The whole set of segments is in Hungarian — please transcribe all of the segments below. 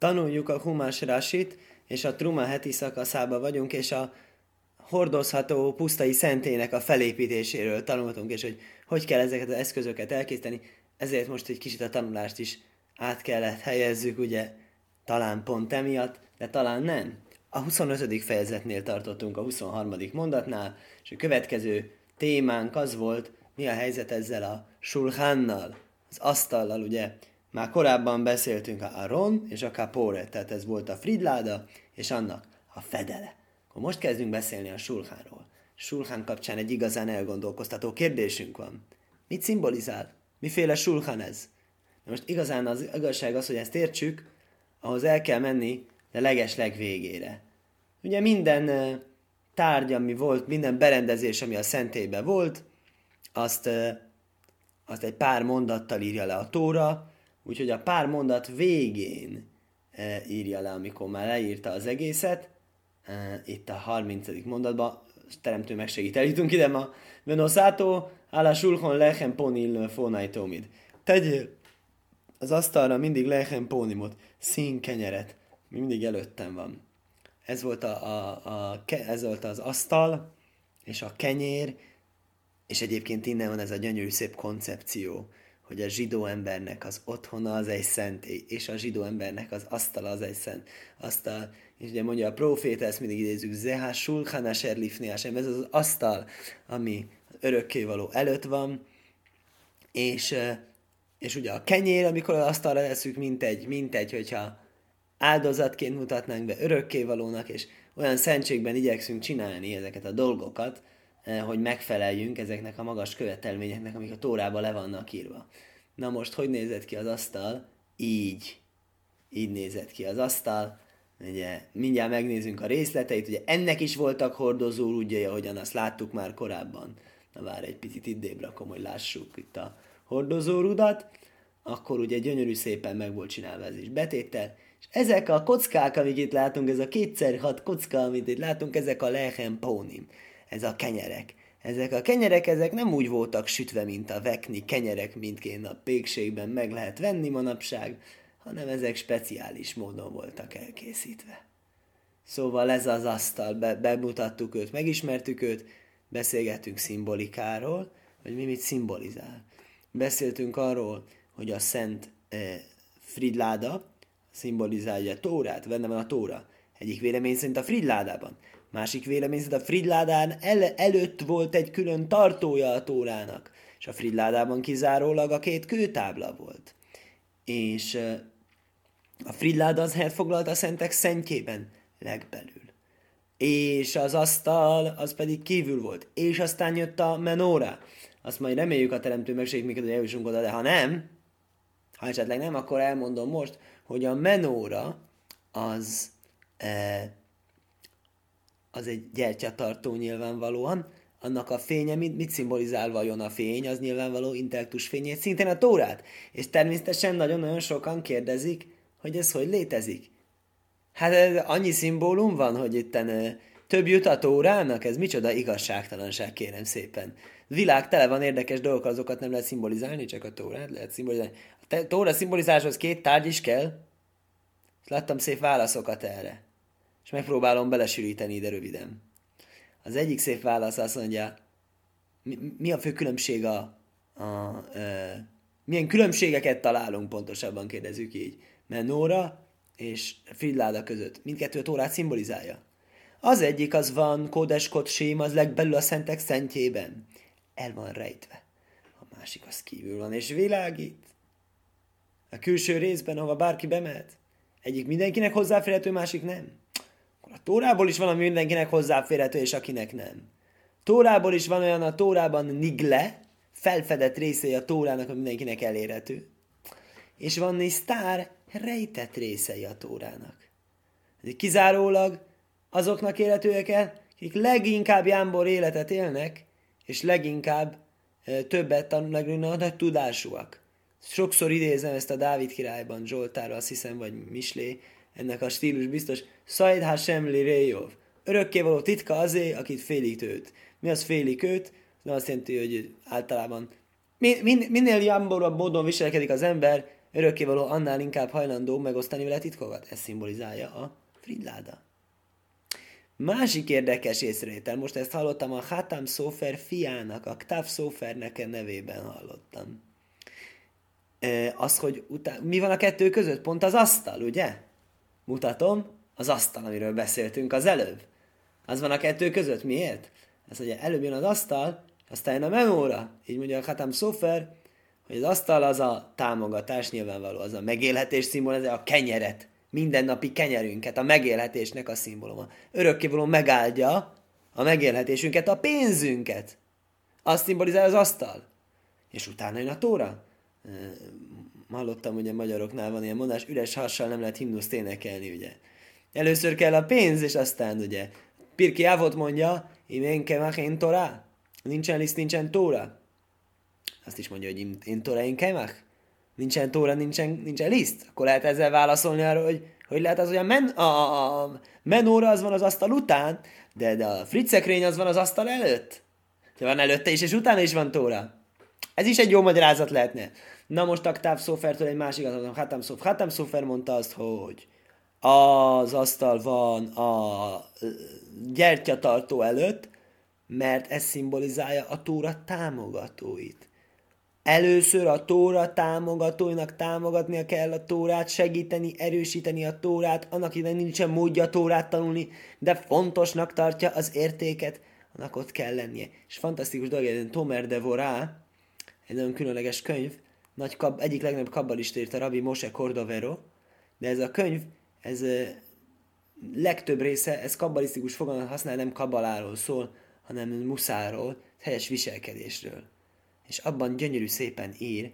Tanuljuk a Humás Rasit, és a Truma heti szakaszába vagyunk, és a hordozható pusztai szentének a felépítéséről tanultunk, és hogy hogy kell ezeket az eszközöket elkészíteni. Ezért most egy kicsit a tanulást is át kellett helyezzük, ugye, talán pont emiatt, de talán nem. A 25. fejezetnél tartottunk a 23. mondatnál, és a következő témánk az volt, mi a helyzet ezzel a sulhánnal, az asztallal, ugye, már korábban beszéltünk a Aron és a Kapore, tehát ez volt a Fridláda, és annak a fedele. Akkor most kezdünk beszélni a Sulhánról. Sulhán kapcsán egy igazán elgondolkoztató kérdésünk van. Mit szimbolizál? Miféle Sulhán ez? De most igazán az igazság az, hogy ezt értsük, ahhoz el kell menni de leges legvégére. Ugye minden tárgy, ami volt, minden berendezés, ami a szentélyben volt, azt, azt egy pár mondattal írja le a tóra, úgyhogy a pár mondat végén írja le, amikor már leírta az egészet, itt a 30. mondatban, teremtő megsegít, eljutunk ide ma, Venoszátó, ala sulhon lechem ponil fónajtómid. Tegyél az asztalra mindig lechem pónimot, színkenyeret, mindig előttem van. Ez volt, a, a, a, ez volt az asztal, és a kenyér, és egyébként innen van ez a gyönyörű szép koncepció, hogy a zsidó embernek az otthona az egy szentély, és a zsidó embernek az asztala az egy szent asztal. És ugye mondja a proféta, ezt mindig idézzük, Zehá Sulchana Serlifniásem, ez az asztal, ami örökkévaló előtt van, és, és ugye a kenyér, amikor az asztalra leszünk, mint egy, mint egy, hogyha áldozatként mutatnánk be örökkévalónak, és olyan szentségben igyekszünk csinálni ezeket a dolgokat, hogy megfeleljünk ezeknek a magas követelményeknek, amik a tórába le vannak írva. Na most, hogy nézett ki az asztal? Így. Így nézett ki az asztal. Ugye, mindjárt megnézzünk a részleteit, ugye ennek is voltak hordozó útjai, ahogyan azt láttuk már korábban. Na vár egy picit idébb rakom, hogy lássuk itt a hordozórudat. Akkor ugye gyönyörű szépen meg volt csinálva ez is betéttel, és ezek a kockák, amik itt látunk, ez a kétszer hat kocka, amit itt látunk, ezek a lehem pónim, ez a kenyerek. Ezek a kenyerek, ezek nem úgy voltak sütve, mint a vekni kenyerek, mindként a pékségben meg lehet venni manapság, hanem ezek speciális módon voltak elkészítve. Szóval ez az asztal, be, bemutattuk őt, megismertük őt, beszélgettünk szimbolikáról, hogy mi mit szimbolizál. Beszéltünk arról, hogy a Szent eh, Fridláda, szimbolizálja a Tórát, benne van a Tóra. Egyik vélemény szerint a Fridládában. Másik vélemény szerint a Fridládán el, előtt volt egy külön tartója a Tórának, és a Fridládában kizárólag a két kőtábla volt. És a Fridláda az helyet foglalt a szentek szentjében, legbelül. És az asztal, az pedig kívül volt. És aztán jött a menóra. Azt majd reméljük a teremtő megség minket, hogy eljussunk oda, de ha nem, ha esetleg nem, akkor elmondom most, hogy a menóra az, e, az egy gyertyatartó nyilvánvalóan, annak a fénye, mit, mit szimbolizál vajon a fény, az nyilvánvaló intellektus fényét, szintén a tórát. És természetesen nagyon-nagyon sokan kérdezik, hogy ez hogy létezik. Hát annyi szimbólum van, hogy itt több jut a tórának, ez micsoda igazságtalanság, kérem szépen. Világ tele van érdekes dolgok, azokat nem lehet szimbolizálni, csak a tórát lehet szimbolizálni. A tóra szimbolizáshoz két tárgy is kell. Láttam szép válaszokat erre. És megpróbálom belesűríteni ide röviden. Az egyik szép válasz azt mondja, mi, mi a fő különbség a, a, a milyen különbségeket találunk pontosabban kérdezzük így. Menóra és Fridláda között. Mindkettő a tórát szimbolizálja. Az egyik az van, kódeskot sém, az legbelül a szentek szentjében. El van rejtve. A másik az kívül van, és világít. A külső részben, ahova bárki bemehet. Egyik mindenkinek hozzáférhető, másik nem. Akkor a tórából is van, ami mindenkinek hozzáférhető, és akinek nem. Tórából is van olyan a tórában nigle, felfedett részei a tórának, ami mindenkinek elérhető. És van egy sztár, rejtett részei a tórának. Ez kizárólag azoknak élhetőek el, akik leginkább jámbor életet élnek, és leginkább e, többet tanulnak, nagy tudásúak. Sokszor idézem ezt a Dávid királyban, Zsoltára, azt hiszem, vagy Mislé, ennek a stílus biztos. Szaid Hashem li Rejov. Örökkévaló titka azé, akit félik őt. Mi az félik őt? Az azt jelenti, hogy általában min, min, minél jamborabb módon viselkedik az ember, örökkévaló annál inkább hajlandó megosztani vele titkokat. Ez szimbolizálja a Fridláda. Másik érdekes észrevétel, most ezt hallottam a Hatam Sofer fiának, a Ktav Sofernek nevében hallottam. E, az, hogy utá... mi van a kettő között? Pont az asztal, ugye? Mutatom, az asztal, amiről beszéltünk az előbb. Az van a kettő között, miért? Ez ugye előbb jön az asztal, aztán jön a memóra. Így mondja a Hatam Sofer, hogy az asztal az a támogatás nyilvánvaló, az a megélhetés szimbol, ez a kenyeret mindennapi kenyerünket, a megélhetésnek a szimbóluma. Örökkévaló megáldja a megélhetésünket, a pénzünket. Azt szimbolizál az asztal. És utána jön a tóra. Hallottam, hogy a magyaroknál van ilyen mondás, üres hassal nem lehet himnuszt énekelni, ugye. Először kell a pénz, és aztán ugye. Pirki Ávot mondja, én kemach tóra. Nincsen liszt, nincsen tóra. Azt is mondja, hogy én tóra, én kemach nincsen tóra, nincsen, nincsen liszt, akkor lehet ezzel válaszolni arra, hogy hogy lehet az, hogy a, men, a, a, a menóra az van az asztal után, de, de a fritzekrény az van az asztal előtt. De van előtte is, és utána is van tóra. Ez is egy jó magyarázat lehetne. Na most a Ktáv Szófertől egy másik az, Hatam Szófer. Hatam Szófer mondta azt, hogy az asztal van a gyertyatartó előtt, mert ez szimbolizálja a tóra támogatóit. Először a Tóra támogatóinak támogatnia kell a Tórát, segíteni, erősíteni a Tórát, annak idején nincsen módja a Tórát tanulni, de fontosnak tartja az értéket, annak ott kell lennie. És fantasztikus dolog, egy Tomer de Vorá, egy nagyon különleges könyv, nagy kab, egyik legnagyobb kabbalist írt a Rabbi Moshe Cordovero, de ez a könyv, ez legtöbb része, ez kabbalisztikus fogalmat használ, nem kabbaláról szól, hanem muszáról, helyes viselkedésről és abban gyönyörű szépen ír,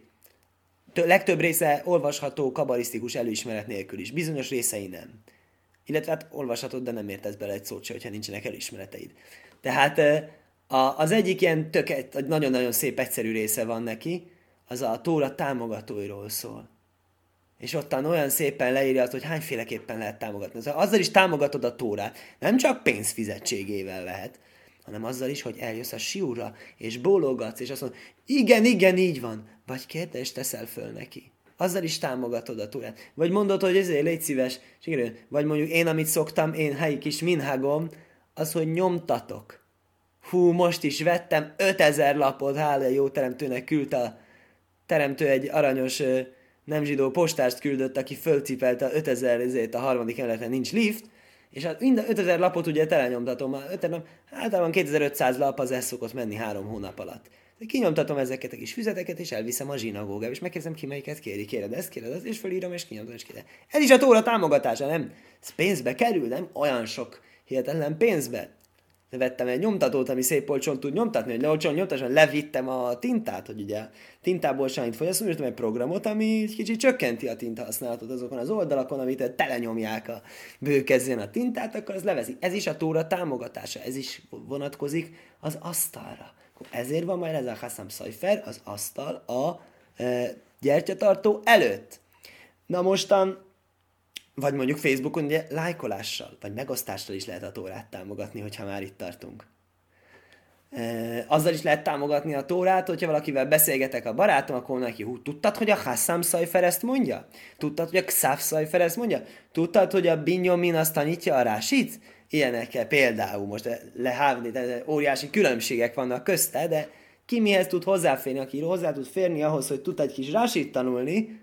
Tö- legtöbb része olvasható kabalisztikus előismeret nélkül is, bizonyos részei nem. Illetve hát olvashatod, de nem értesz bele egy szót se, hogyha nincsenek elismereteid. Tehát a, az egyik ilyen tök, nagyon-nagyon szép, egyszerű része van neki, az a Tóra támogatóiról szól. És ottan olyan szépen leírja hogy hányféleképpen lehet támogatni. Szóval azzal is támogatod a Tórát. Nem csak pénzfizetségével lehet, hanem azzal is, hogy eljössz a siúra, és bólogatsz, és azt mondod, igen, igen, így van, vagy kérdést teszel föl neki. Azzal is támogatod a túrát. Vagy mondod, hogy ezért légy szíves. Vagy mondjuk én, amit szoktam, én helyi kis minhágom, az, hogy nyomtatok. Hú, most is vettem 5000 lapot, hála jó teremtőnek küldte a teremtő egy aranyos nem zsidó postást küldött, aki fölcipelte 5000 ezért a harmadik emeleten nincs lift, és hát mind 5000 lapot ugye telenyomtatom, 5000 nap, általában 2500 lap az ez szokott menni három hónap alatt. De kinyomtatom ezeket a kis füzeteket, és elviszem a zsinagógába, és megkérdezem ki, melyiket kéri. Kéred ezt, kéred ezt, és felírom, és kinyomtatom, és kéred. Ez is a tóra támogatása, nem? Ez pénzbe kerül, nem? Olyan sok hihetetlen pénzbe vettem egy nyomtatót, ami szép olcsón tud nyomtatni, hogy olcsón nyomtasson, levittem a tintát, hogy ugye tintából sajnit fogyasszony, írtam egy programot, ami egy kicsit csökkenti a tinta használatot azokon az oldalakon, amit telenyomják a bőkezén a tintát, akkor az levezi. Ez is a tóra támogatása, ez is vonatkozik az asztalra. Ezért van majd ez a Hassam Szajfer, az asztal a e, gyertyatartó előtt. Na mostan vagy mondjuk Facebookon ugye lájkolással, vagy megosztással is lehet a tórát támogatni, hogyha már itt tartunk. Azzal is lehet támogatni a tórát, hogyha valakivel beszélgetek a barátom, akkor neki, hú, tudtad, hogy a Hassam Szajfer ezt mondja? Tudtad, hogy a Xaf Szajfer ezt mondja? Tudtad, hogy a Binyomin azt tanítja a Rásit? Ilyenekkel például most lehávni, óriási különbségek vannak közte, de ki mihez tud hozzáférni, aki hozzá tud férni ahhoz, hogy tud egy kis Rásit tanulni,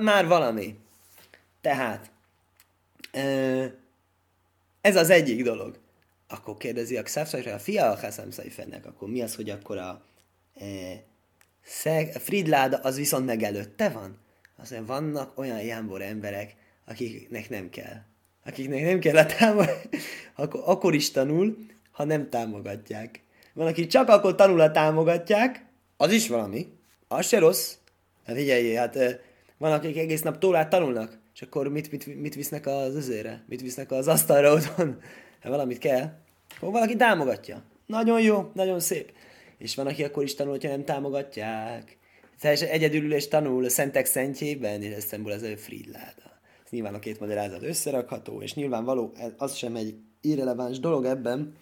már valami. Tehát, ez az egyik dolog. Akkor kérdezi a Kszávszajra, a fia a Haszám Szajfennek, akkor mi az, hogy akkor a szeg, Fridláda az viszont meg előtte van? Azért vannak olyan jámbor emberek, akiknek nem kell. Akiknek nem kell a támogatni, akkor, akkor is tanul, ha nem támogatják. Van, aki csak akkor tanul, ha támogatják, az is valami. Az se rossz. Hát figyelj, hát van, akik egész nap tórát tanulnak, és akkor mit, mit, mit visznek az özére? Mit visznek az asztalra otthon? Hát valamit kell. Akkor valaki támogatja. Nagyon jó, nagyon szép. És van, aki akkor is tanul, hogyha nem támogatják. Teljesen egyedül és tanul a szentek szentjében, és ez szemből az ő Fridláda. Ez nyilván a két magyarázat összerakható, és nyilvánvaló, az sem egy irreleváns dolog ebben,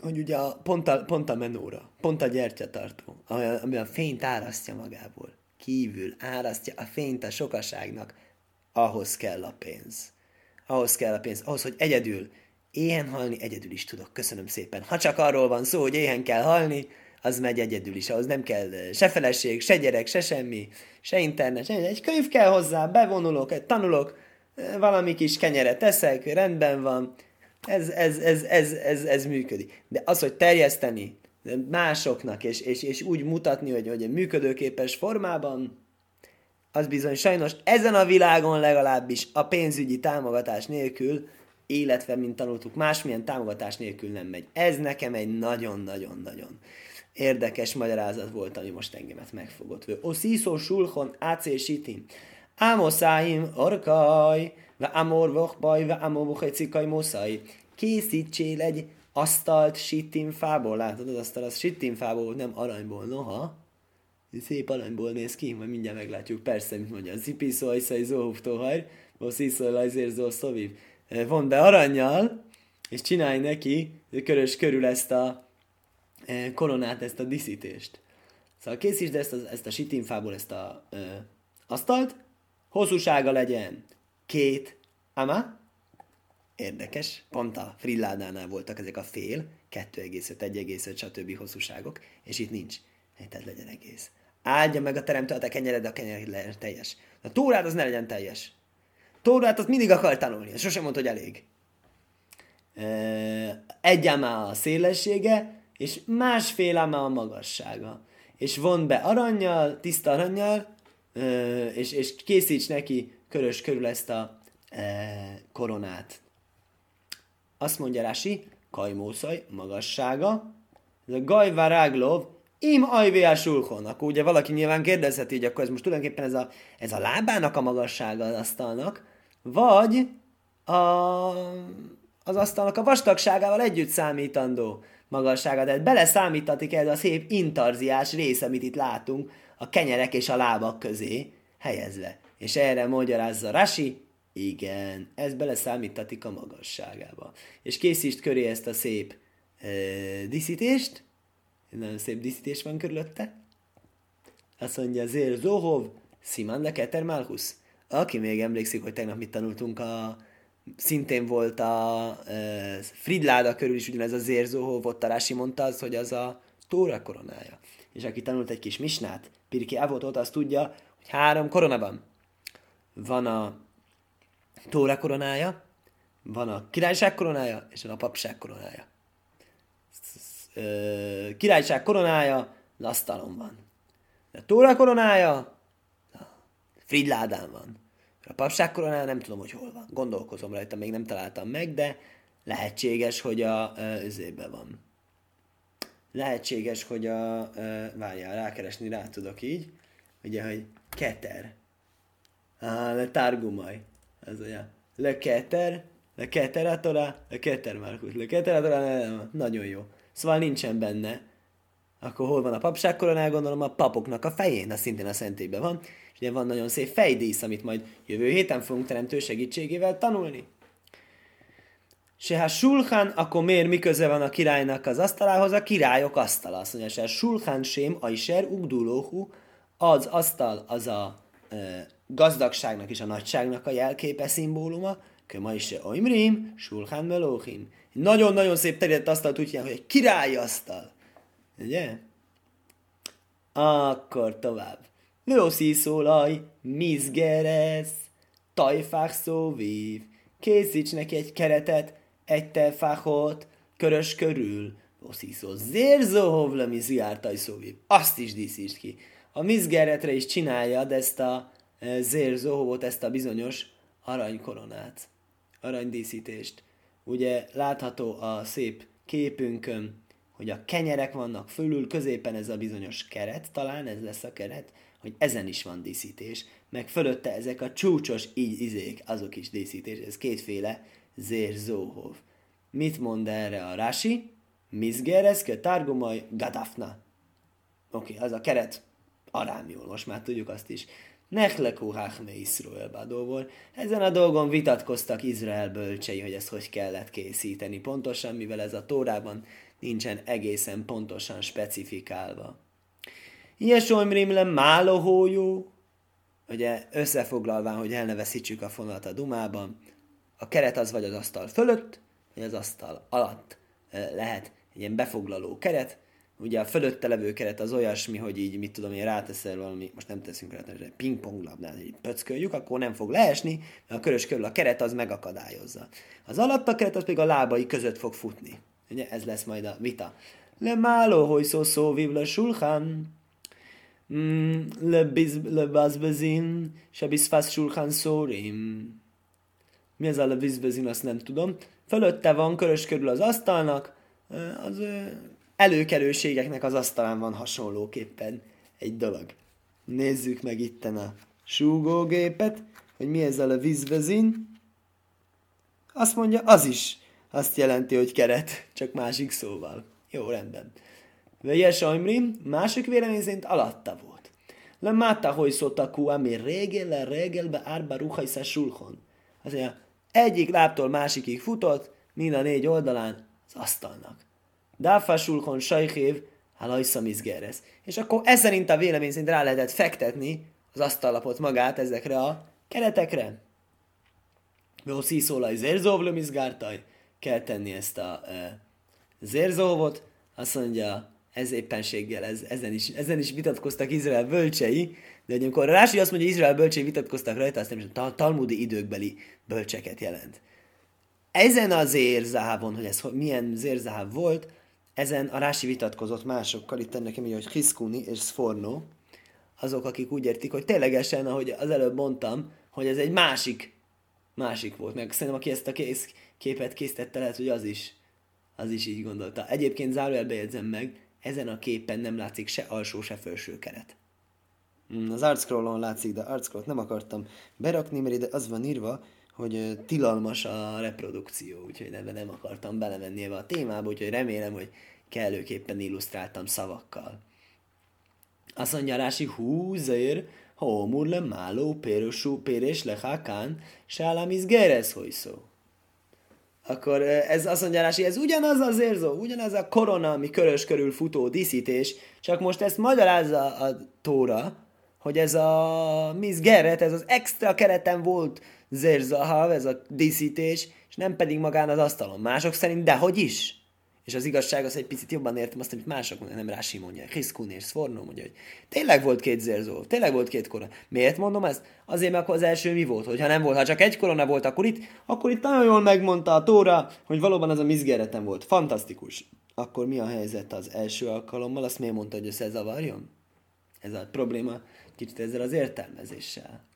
hogy ugye a, pont, a, pont a menóra, pont a gyertyatartó, ami a fényt árasztja magából kívül árasztja a fényt a sokaságnak, ahhoz kell a pénz. Ahhoz kell a pénz, ahhoz, hogy egyedül éhen halni, egyedül is tudok. Köszönöm szépen. Ha csak arról van szó, hogy éhen kell halni, az megy egyedül is. Ahhoz nem kell se feleség, se gyerek, se semmi, se internet, se egy könyv kell hozzá, bevonulok, tanulok, valami kis kenyeret teszek, rendben van, ez, ez, ez, ez, ez, ez működik. De az, hogy terjeszteni másoknak, és, és, és úgy mutatni, hogy, hogy működőképes formában, az bizony sajnos ezen a világon legalábbis a pénzügyi támogatás nélkül, illetve, mint tanultuk, másmilyen támogatás nélkül nem megy. Ez nekem egy nagyon-nagyon-nagyon érdekes magyarázat volt, ami most engemet megfogott. Osziszó sulhon ácésitim. Ámoszáim orkaj, ve amor vochbaj, ve amor vochecikai moszai. Készítsél egy asztalt sittimfából, látod, az asztal az sittimfából, nem aranyból, noha. Szép aranyból néz ki, majd mindjárt meglátjuk. Persze, mint mondja, zipi szajszai zóhuf tohaj, szó lajzér zó szovív. Von be aranyjal, és csinálj neki körös körül ezt a koronát, ezt a diszítést. Szóval készítsd ezt, a, ezt a sitinfából, ezt a ö, asztalt, hosszúsága legyen két ama, érdekes, pont a frilládánál voltak ezek a fél, 2,5, 1,5, stb. hosszúságok, és itt nincs. Tehát legyen egész. Áldja meg a teremtő a te kenyered, a kenyered legyen teljes. A tórát az ne legyen teljes. Tórát az mindig akar tanulni, sosem mondta, hogy elég. Egy a szélessége, és másfél a magassága. És von be aranyjal, tiszta aranyjal, és, és készíts neki körös körül ezt a koronát. Azt mondja Rási, kajmószaj, magassága, ez a gajváráglov, im ajvé sulkon. Akkor ugye valaki nyilván kérdezheti, hogy akkor ez most tulajdonképpen ez a, ez a lábának a magassága az asztalnak, vagy a, az asztalnak a vastagságával együtt számítandó magassága. Tehát beleszámítatik ez a szép intarziás rész, amit itt látunk, a kenyerek és a lábak közé helyezve. És erre magyarázza Rasi, igen, ez beleszámítatik a magasságába. És készítsd köré ezt a szép e, diszítést, nagyon szép diszítés van körülötte. Azt mondja, Zér Zohov, Simán de Keter Malchus. Aki még emlékszik, hogy tegnap mit tanultunk, a, szintén volt a e, Fridláda körül is ugyanez a Zér Zohov, ott Tarási mondta az, hogy az a Tóra koronája. És aki tanult egy kis misnát, Pirki Avot, azt tudja, hogy három korona van. Van a Tóra koronája, van a királyság koronája, és van a papság koronája. Királyság koronája az asztalon van. A Tóra koronája Fridládán van. A papság koronája nem tudom, hogy hol van. Gondolkozom rajta, még nem találtam meg, de lehetséges, hogy a özébe van. Lehetséges, hogy a... Várjál, rákeresni rá tudok így. Ugye, hogy keter. Ah, tárgumaj. Ez olyan. Le keter, le keter a Torah, le keter Markus, le keter a Torah, nagyon jó. Szóval nincsen benne. Akkor hol van a papság koronál, gondolom a papoknak a fején, az szintén a szentélyben van. És ugye van nagyon szép fejdísz, amit majd jövő héten fogunk teremtő segítségével tanulni. Se ha sulhan, akkor miért mi köze van a királynak az asztalához? A királyok asztala. Azt mondja, se sulhan sem, aiser, ugdulóhu, az asztal, az a e, gazdagságnak és a nagyságnak a jelképe, szimbóluma, köma is se oimrim, sulhan melóhim. Nagyon-nagyon szép terjedt asztalt úgy hogy egy királyi asztal. Ugye? Akkor tovább. Lőszi szólaj, mizgeresz, tajfák szóvív. Készíts neki egy keretet, egy telfáhot, körös körül. Lősziszó, zérzóhov le mizgártaj szóvív. Azt is díszítsd ki. A mizgeretre is csináljad ezt a e, zérzóhovot, ezt a bizonyos aranykoronát, aranydíszítést ugye látható a szép képünkön, hogy a kenyerek vannak fölül, középen ez a bizonyos keret, talán ez lesz a keret, hogy ezen is van díszítés, meg fölötte ezek a csúcsos így izék, azok is díszítés, ez kétféle zér zóhov. Mit mond erre a Rási? Mizgereszke targumaj gadafna. Oké, okay, az a keret arámjól, most már tudjuk azt is. Nechlekú Hachme Iszruel Ezen a dolgon vitatkoztak Izrael bölcsei, hogy ezt hogy kellett készíteni pontosan, mivel ez a Tórában nincsen egészen pontosan specifikálva. Ilyes oimrim le málohójó, ugye összefoglalván, hogy el ne veszítsük a fonalat a dumában, a keret az vagy az asztal fölött, vagy az asztal alatt lehet egy ilyen befoglaló keret, ugye a fölötte levő keret az olyasmi, hogy így, mit tudom én, ráteszel valami, most nem teszünk rá, hogy pingponglabdát, hogy pöcköljük, akkor nem fog leesni, mert a körös körül a keret az megakadályozza. Az alatt a keret az pedig a lábai között fog futni. Ugye ez lesz majd a vita. Le málo, hogy szó szó vivla sulchan, mm, le bazbezin, se bizfász sulchan szórim. Mi ez a le bizbezin, azt nem tudom. Fölötte van körös körül az asztalnak, az előkelőségeknek az asztalán van hasonlóképpen egy dolog. Nézzük meg itten a súgógépet, hogy mi ez a vízvezin. Azt mondja, az is azt jelenti, hogy keret, csak másik szóval. Jó, rendben. Vejes Ajmrim, másik vélemény szerint alatta volt. Le máta, hogy szotakú, ami régel, le régelbe árba ruhajszá sulhon. Az mondja, egyik láptól másikig futott, mind a négy oldalán az asztalnak. Dáfa sulhon sajhév, halajszam izgeres. És akkor ez szerint a vélemény szerint rá lehetett fektetni az asztallapot magát ezekre a keretekre. Jó szíszólaj zérzóvlöm izgártaj, kell tenni ezt a e, zérzóvot, azt mondja, ez éppenséggel, ez, ezen, is, ezen is vitatkoztak Izrael bölcsei, de amikor Rási azt mondja, Izrael bölcsei vitatkoztak rajta, azt nem is a talmudi időkbeli bölcseket jelent. Ezen a zérzávon, hogy ez milyen zérzáv volt, ezen a Rási vitatkozott másokkal, itt ennek mondja, hogy Hiszkuni és Sforno, azok, akik úgy értik, hogy ténylegesen, ahogy az előbb mondtam, hogy ez egy másik, másik volt. Meg szerintem, aki ezt a kész, képet készítette, lehet, hogy az is, az is így gondolta. Egyébként zárójelbe jegyzem meg, ezen a képen nem látszik se alsó, se felső keret. Hmm, az artscrollon látszik, de artscrollt nem akartam berakni, mert ide az van írva, hogy tilalmas a reprodukció, úgyhogy nem, nem akartam belemenni ebbe a témába, úgyhogy remélem, hogy kellőképpen illusztráltam szavakkal. Azt mondja Rási, hú, zér, homur le máló, pérosú, pérés le hákán, se államiz gerez, hogy szó. Akkor ez azt mondja Rási, ez ugyanaz az érzó, ugyanaz a korona, ami körös körül futó díszítés, csak most ezt magyarázza a tóra, hogy ez a Miss Gerret, ez az extra kereten volt zérzahav, ez a díszítés, és nem pedig magán az asztalon. Mások szerint dehogy is. És az igazság az, egy picit jobban értem azt, amit mások nem Rási mondja. Hiszkun és Szfornó mondja, hogy tényleg volt két zérzó, tényleg volt két korona. Miért mondom ezt? Azért, mert akkor az első mi volt? Hogyha nem volt, ha csak egy korona volt, akkor itt, akkor itt nagyon jól megmondta a Tóra, hogy valóban az a mizgeretem volt. Fantasztikus. Akkor mi a helyzet az első alkalommal? Azt miért mondta, hogy összezavarjon? Ez a probléma kicsit ezzel az értelmezéssel.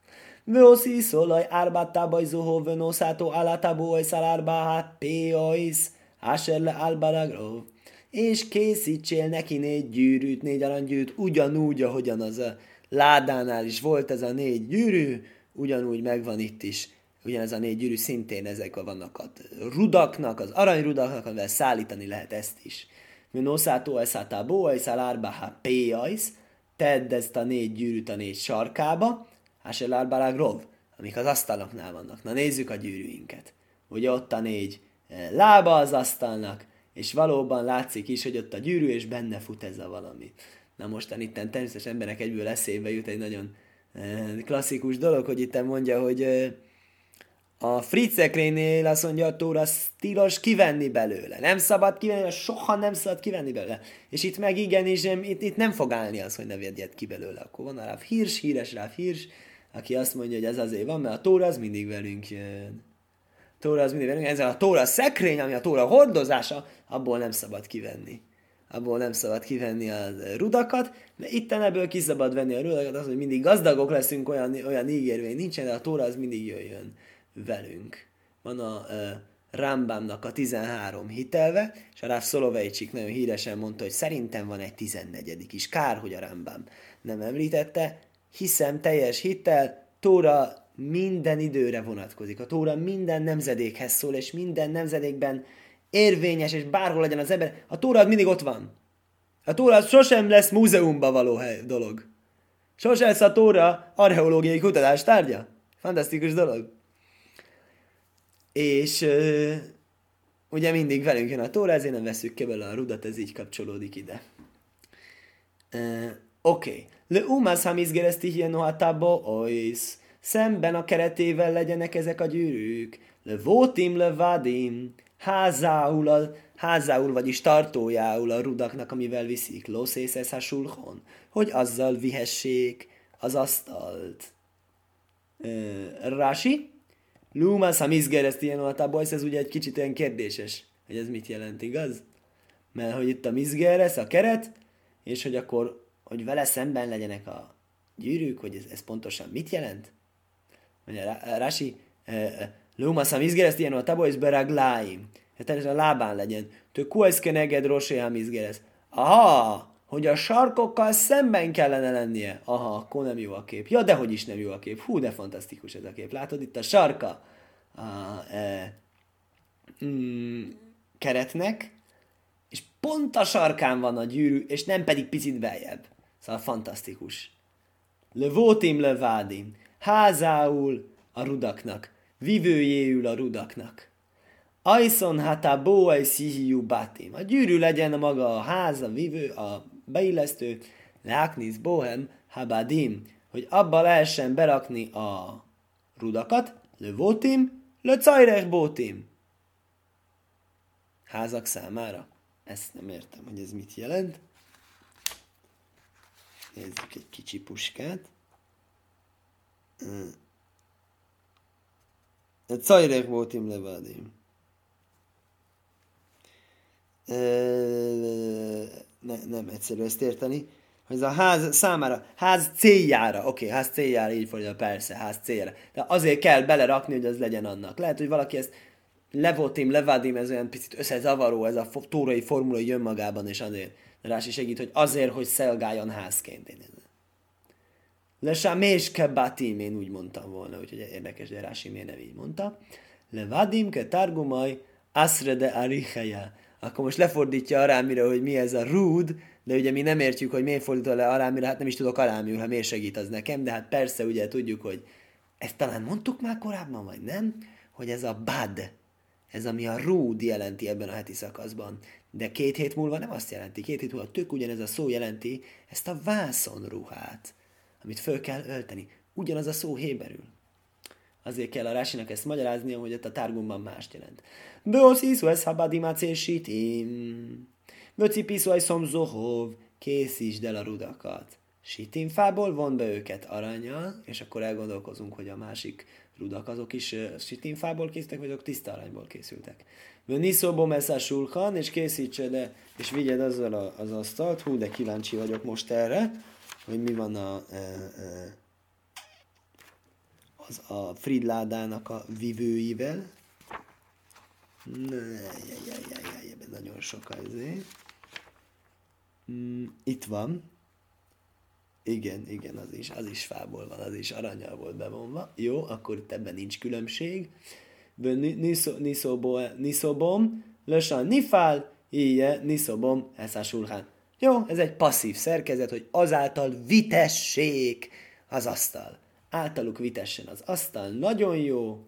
Vőszi szolaj árbáttába zuhó vönószátó állatából ojszál árbáhát péajsz, áser le álbalagrov. És készítsél neki négy gyűrűt, négy aranygyűrűt, ugyanúgy, ahogyan az a ládánál is volt ez a négy gyűrű, ugyanúgy megvan itt is. Ugyanez a négy gyűrű szintén ezek vannak a rudaknak, az aranyrudaknak, amivel szállítani lehet ezt is. Vönószátó eszátá bóajszál árbáhá péajsz, tedd ezt a négy gyűrűt a négy sarkába, Hásel Rov, amik az asztaloknál vannak. Na nézzük a gyűrűinket. Ugye ott a négy eh, lába az asztalnak, és valóban látszik is, hogy ott a gyűrű, és benne fut ez a valami. Na mostan itt természetesen emberek egyből eszébe jut egy nagyon eh, klasszikus dolog, hogy itt mondja, hogy eh, a fritzekrénél azt mondja a tóra, tilos kivenni belőle. Nem szabad kivenni, soha nem szabad kivenni belőle. És itt meg igenis, itt, itt nem fog állni az, hogy ne vegyed ki belőle. Akkor van a Ráv Hirs, híres Ráv Hirs, aki azt mondja, hogy ez azért van, mert a tóra az mindig velünk jön. A tóra az mindig velünk, ez a tóra szekrény, ami a tóra hordozása, abból nem szabad kivenni. Abból nem szabad kivenni a rudakat, de itt ebből ki venni a rudakat, az, hogy mindig gazdagok leszünk, olyan, olyan ígérvény nincsen, de a tóra az mindig jöjjön velünk. Van a uh, Rambamnak a 13 hitelve, és a Ráv Szolovejcsik nagyon híresen mondta, hogy szerintem van egy 14 is. Kár, hogy a Rambam nem említette, hiszem teljes hittel, Tóra minden időre vonatkozik. A Tóra minden nemzedékhez szól, és minden nemzedékben érvényes, és bárhol legyen az ember, a Tóra mindig ott van. A Tóra sosem lesz múzeumba való hely, dolog. Sosem lesz a Tóra archeológiai kutatás tárgya. Fantasztikus dolog. És uh, ugye mindig velünk jön a Tóra, ezért nem veszük ki belőle a rudat, ez így kapcsolódik ide. Uh, Oké. Okay. Le umas hamizgereszti hieno hatabo ois. Szemben a keretével legyenek ezek a gyűrűk. Le votim le vadim. Házául, a, házául, vagyis tartójául a rudaknak, amivel viszik. Lószészesz a sulhon. Hogy azzal vihessék az asztalt. Rási? Lumas hamizgereszti hieno hatabo ois. Ez ugye egy kicsit olyan kérdéses, hogy ez mit jelent, igaz? Mert hogy itt a mizgeres, a keret, és hogy akkor hogy vele szemben legyenek a gyűrűk, hogy ez, ez pontosan mit jelent? Mondja Rási, eh, eh, Lumas a mizgeres ilyen a tabo és beragláim. Tehát a lábán legyen. Tő kueszke neged rosé mizgeres. Aha, hogy a sarkokkal szemben kellene lennie. Aha, akkor nem jó a kép. Ja, de hogy is nem jó a kép. Hú, de fantasztikus ez a kép. Látod itt a sarka a, e, mm, keretnek, és pont a sarkán van a gyűrű, és nem pedig picit beljebb. Szóval fantasztikus. Levótim levádim. Házául a rudaknak. Vivőjéül a rudaknak. Ajszon hata bóaj szihiú batim. A gyűrű legyen a maga a ház, a vivő, a beillesztő. Láknisz bohem habadim. Hogy abba lehessen berakni a rudakat. Levótim, le cajrech bótim. Házak számára. Ezt nem értem, hogy ez mit jelent. Nézzük egy kicsi puskát. Cajrek voltim levadim. Ne, nem egyszerű ezt érteni. Hogy ez a ház számára, ház céljára, oké, okay, ház céljára, így fordítja, persze, ház céljára. De azért kell belerakni, hogy az legyen annak. Lehet, hogy valaki ezt levotim, levadim, ez olyan picit összezavaró, ez a tórai formula jön magában, és azért Rási segít, hogy azért, hogy szelgáljon házként. Én Lesá méske batim, én úgy mondtam volna, úgyhogy érdekes, de Rási miért nem így mondta. Levadim ke targumaj asrede aricheja. Akkor most lefordítja arámira, hogy mi ez a rúd, de ugye mi nem értjük, hogy miért fordítja le arámira, hát nem is tudok arámül, ha miért segít az nekem, de hát persze ugye tudjuk, hogy ezt talán mondtuk már korábban, vagy nem, hogy ez a bad, ez ami a rúd jelenti ebben a heti szakaszban. De két hét múlva nem azt jelenti. Két hét múlva tök ugyanez a szó jelenti ezt a vászonruhát, amit föl kell ölteni. Ugyanaz a szó héberül. Azért kell a Rásinak ezt magyaráznia, hogy ott a tárgumban mást jelent. Beosz iszú ez habadimacé sitim. Vöcipiszú egy szomzohov. Készítsd el a rudakat. Sitimfából von be őket aranyjal, és akkor elgondolkozunk, hogy a másik rudak azok is sitimfából készültek, vagy azok tiszta aranyból készültek. Niszóbom ez a sulkan, és készítse le, és vigyed azzal a, az asztalt. Hú, de kíváncsi vagyok most erre, hogy mi van a, az a Fridládának a vivőivel. Ne, jaj, jaj, jaj, jaj, nagyon sok azért. Mm, itt van. Igen, igen, az is, az is fából van, az is aranyal volt bevonva. Jó, akkor itt ebben nincs különbség. Niszobom, lösan nifál, íje, niszobom, ez a sulhán. Jó, ez egy passzív szerkezet, hogy azáltal vitessék az asztal. Általuk vitessen az asztal, nagyon jó.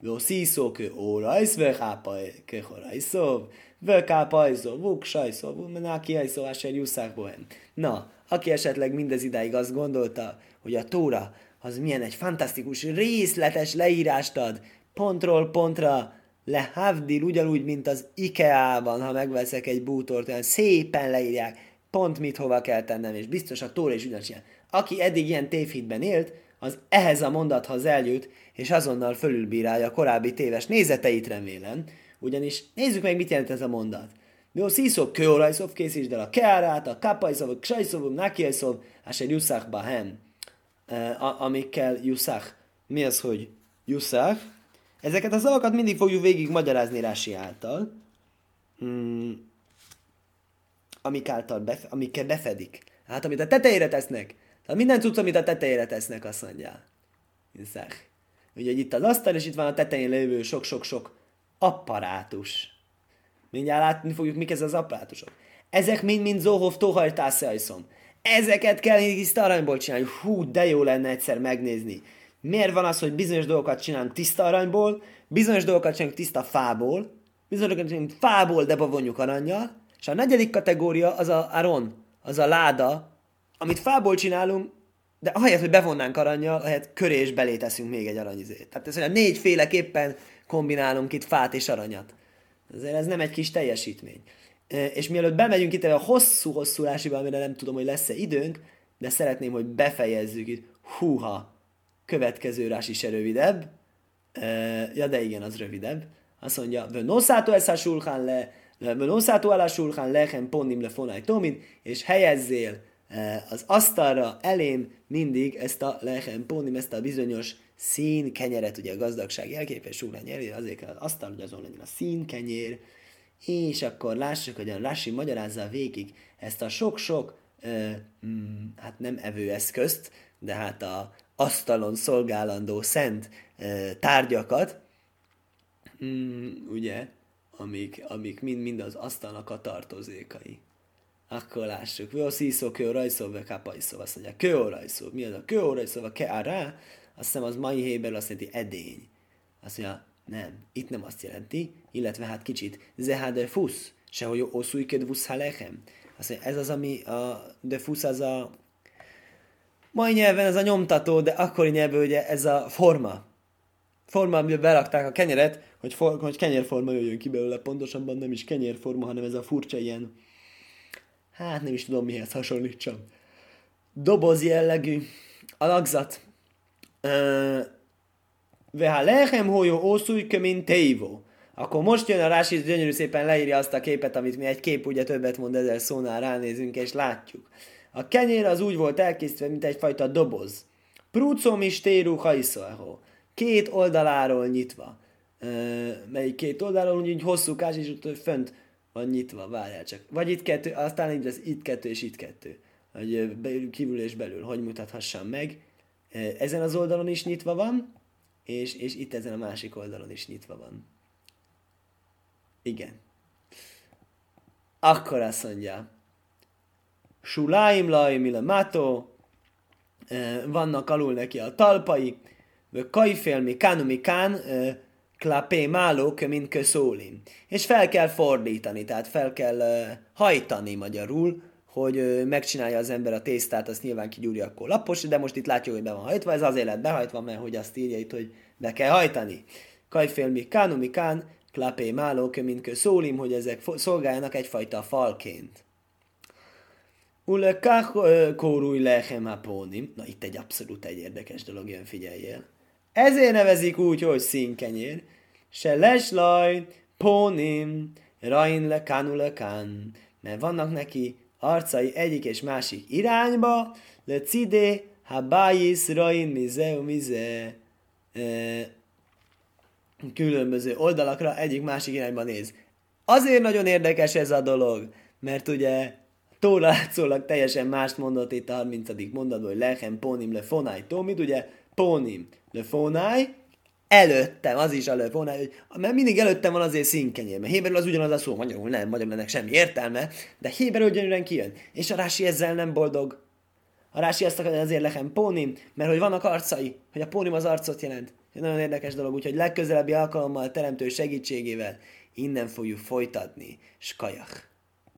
Jó, szíszó, kő, órajsz, vökápaj, köhorajszov, vökápajszov, vuksajszov, menáki ajszov, asher jusszák bohem. Na, aki esetleg mindez idáig azt gondolta, hogy a Tóra az milyen egy fantasztikus, részletes leírást ad, pontról pontra, le Havdil, ugyanúgy, mint az IKEA-ban, ha megveszek egy bútort, olyan szépen leírják, pont mit hova kell tennem, és biztos a Tóra is ugyanis ilyen. Aki eddig ilyen tévhitben élt, az ehhez a mondathoz eljut, és azonnal fölülbírálja a korábbi téves nézeteit remélem, ugyanis nézzük meg, mit jelent ez a mondat. Jó, sziszok, kőolajszov, készítsd el a keárát, a kapajszov, a ksajszov, nakiajszov, egy jusszach bahem, amikkel jusszach. Mi az, hogy jusszach? Ezeket a szavakat mindig fogjuk végig magyarázni Rási által, hmm, amik által befe, amikkel befedik. Hát, amit a tetejére tesznek. Tehát minden tudsz, amit a tetejére tesznek, azt mondja. Jusszach. Ugye itt az asztal, és itt van a tetején lévő sok-sok-sok apparátus. Mindjárt látni fogjuk, mik ez az apparátusok. Ezek mind-mind Zohov Tohajtászajszom. Ezeket kell tiszta aranyból csinálni. Hú, de jó lenne egyszer megnézni. Miért van az, hogy bizonyos dolgokat csinálunk tiszta aranyból, bizonyos dolgokat csinálunk tiszta fából, bizonyos dolgokat csinálunk fából, de bevonjuk aranyjal, és a negyedik kategória az a aron, az a láda, amit fából csinálunk, de ahelyett, hogy bevonnánk aranyjal, ahelyett köré és belé teszünk még egy aranyizét. Tehát ez olyan négyféleképpen kombinálunk itt fát és aranyat. Ezért ez nem egy kis teljesítmény. És mielőtt bemegyünk itt a hosszú-hosszú rásiba, amire nem tudom, hogy lesz-e időnk, de szeretném, hogy befejezzük itt. Húha! Következő írás is rövidebb. Ja, de igen, az rövidebb. Azt mondja, Vönoszátó ez a sulhán le, Vönoszátó alá sulhán lechem ponim le fonai tomin, és helyezzél az asztalra elém mindig ezt a lechem ponim, ezt a bizonyos szín kenyeret, ugye a gazdagság jelképes úr nyeri, azért kell az asztal, hogy azon legyen a szín kenyér, és akkor lássuk, hogy a Rasi magyarázza végig ezt a sok-sok, mm, hát nem evőeszközt, de hát a asztalon szolgálandó szent e, tárgyakat, mm, ugye, amik, amik mind-mind az asztalnak a tartozékai. Akkor lássuk. Vő szíszó, kő rajszó, ve kapajszó. Azt mondja, kő rajszó. Mi az a kő rajszó, ke rá? Azt hiszem az mai héber azt jelenti edény. Azt mondja, nem, itt nem azt jelenti, illetve hát kicsit, zehade fusz, se hogy oszújked vusz halechem. Azt mondja, ez az, ami a de fusz az a mai nyelven ez a nyomtató, de akkori nyelven ugye ez a forma. Forma, amiben berakták a kenyeret, hogy, for, hogy kenyérforma jöjjön ki belőle, pontosabban nem is kenyérforma, hanem ez a furcsa ilyen, hát nem is tudom mihez hasonlítsam. Doboz jellegű alakzat. Veha lechem hójó ószúj kömin teivó. Akkor most jön a Rási, gyönyörű szépen leírja azt a képet, amit mi egy kép ugye többet mond ezer szónál ránézünk és látjuk. A kenyér az úgy volt elkészítve, mint egyfajta doboz. Prúcom is téru hajszolhó. Két oldaláról nyitva. Ö, melyik két oldalról, úgy, úgy hosszú kás, és ott fönt van nyitva, várjál csak. Vagy itt kettő, aztán így lesz itt kettő és itt kettő. Hogy kívül és belül, hogy mutathassam meg. Ezen az oldalon is nyitva van, és, és itt ezen a másik oldalon is nyitva van. Igen. Akkor azt mondja, Suláim laim mato, vannak alul neki a talpai, kajfél mi kánu mi kán, klapé málók, mint köszólim. És fel kell fordítani, tehát fel kell hajtani magyarul, hogy megcsinálja az ember a tésztát, azt nyilván kigyúrja, akkor lapos, de most itt látjuk, hogy be van hajtva, ez azért lett behajtva, mert hogy azt írja itt, hogy be kell hajtani. Kajfél mi kánu mi kán, klapé málók, mint köszólim, hogy ezek szolgáljanak egyfajta falként. Ulekach kórúj lechem apónim. Na itt egy abszolút egy érdekes dolog jön, figyeljél. Ezért nevezik úgy, hogy színkenyér. Se leslaj, pónim, rain le kanu le kan. Mert vannak neki arcai egyik és másik irányba, le cidé, ha bájis, rain, mize, mize. Különböző oldalakra egyik másik irányba néz. Azért nagyon érdekes ez a dolog, mert ugye Tóra látszólag teljesen mást mondott itt a 30. mondatban, hogy lechem pónim le fonai tomid, ugye pónim le fonai, előttem, az is a fonai, hogy, mert mindig előttem van azért színkenyér, mert héberül az ugyanaz a szó, magyarul nem, magyarul ennek semmi értelme, de héberül gyönyörűen kijön. És a Rási ezzel nem boldog. A Rási azt akarja azért lechem pónim, mert hogy vannak arcai, hogy a pónim az arcot jelent. Ez nagyon érdekes dolog, úgyhogy legközelebbi alkalommal teremtő segítségével innen fogjuk folytatni. Skajach!